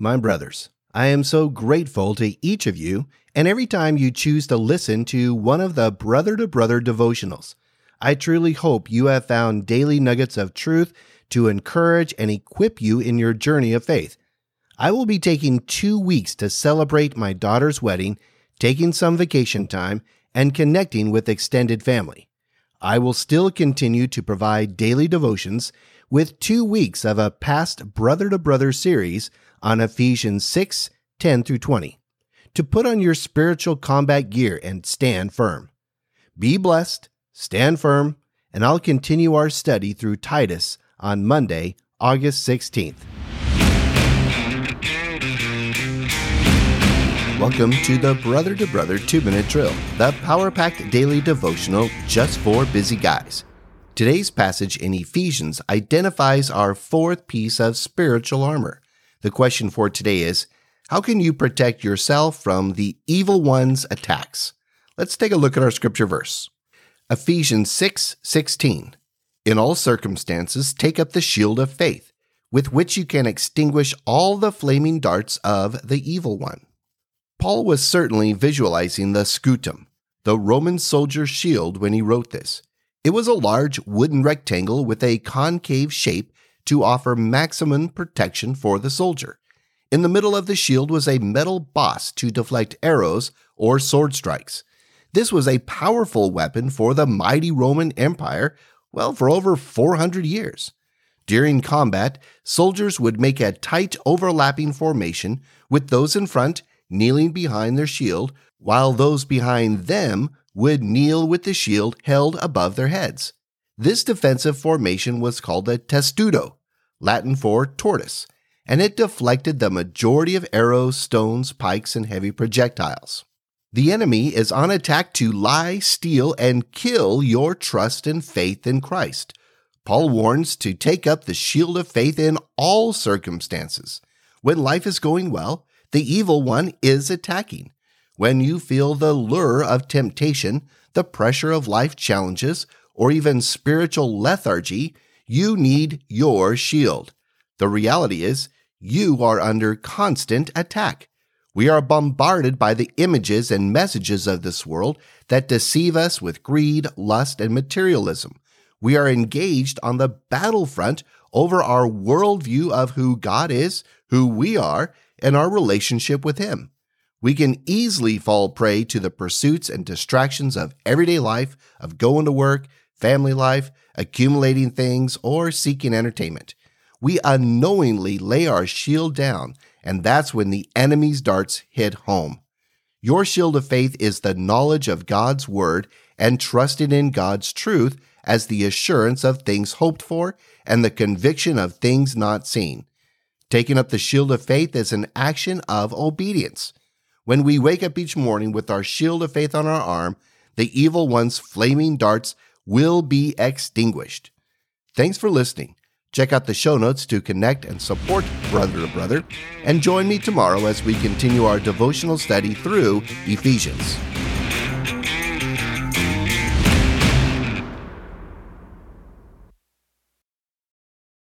My brothers, I am so grateful to each of you, and every time you choose to listen to one of the Brother to Brother devotionals. I truly hope you have found daily nuggets of truth to encourage and equip you in your journey of faith. I will be taking two weeks to celebrate my daughter's wedding, taking some vacation time, and connecting with extended family. I will still continue to provide daily devotions with two weeks of a past Brother to Brother series on Ephesians 6 10 through 20 to put on your spiritual combat gear and stand firm. Be blessed, stand firm, and I'll continue our study through Titus on Monday, August 16th. Welcome to the Brother to Brother 2 Minute Drill, the power packed daily devotional just for busy guys. Today's passage in Ephesians identifies our fourth piece of spiritual armor. The question for today is How can you protect yourself from the evil one's attacks? Let's take a look at our scripture verse. Ephesians 6 16. In all circumstances, take up the shield of faith, with which you can extinguish all the flaming darts of the evil one. Paul was certainly visualizing the scutum, the Roman soldier's shield, when he wrote this. It was a large wooden rectangle with a concave shape to offer maximum protection for the soldier. In the middle of the shield was a metal boss to deflect arrows or sword strikes. This was a powerful weapon for the mighty Roman Empire, well, for over 400 years. During combat, soldiers would make a tight overlapping formation with those in front kneeling behind their shield, while those behind them would kneel with the shield held above their heads. This defensive formation was called a testudo, Latin for tortoise, and it deflected the majority of arrows, stones, pikes, and heavy projectiles. The enemy is on attack to lie, steal, and kill your trust and faith in Christ. Paul warns to take up the shield of faith in all circumstances. When life is going well, the evil one is attacking. When you feel the lure of temptation, the pressure of life challenges, or even spiritual lethargy, you need your shield. The reality is, you are under constant attack. We are bombarded by the images and messages of this world that deceive us with greed, lust, and materialism. We are engaged on the battlefront over our worldview of who God is, who we are, and our relationship with Him. We can easily fall prey to the pursuits and distractions of everyday life, of going to work, family life, accumulating things, or seeking entertainment. We unknowingly lay our shield down, and that's when the enemy's darts hit home. Your shield of faith is the knowledge of God's word and trusting in God's truth as the assurance of things hoped for and the conviction of things not seen. Taking up the shield of faith is an action of obedience. When we wake up each morning with our shield of faith on our arm, the evil one's flaming darts will be extinguished. Thanks for listening. Check out the show notes to connect and support Brother to Brother, and join me tomorrow as we continue our devotional study through Ephesians.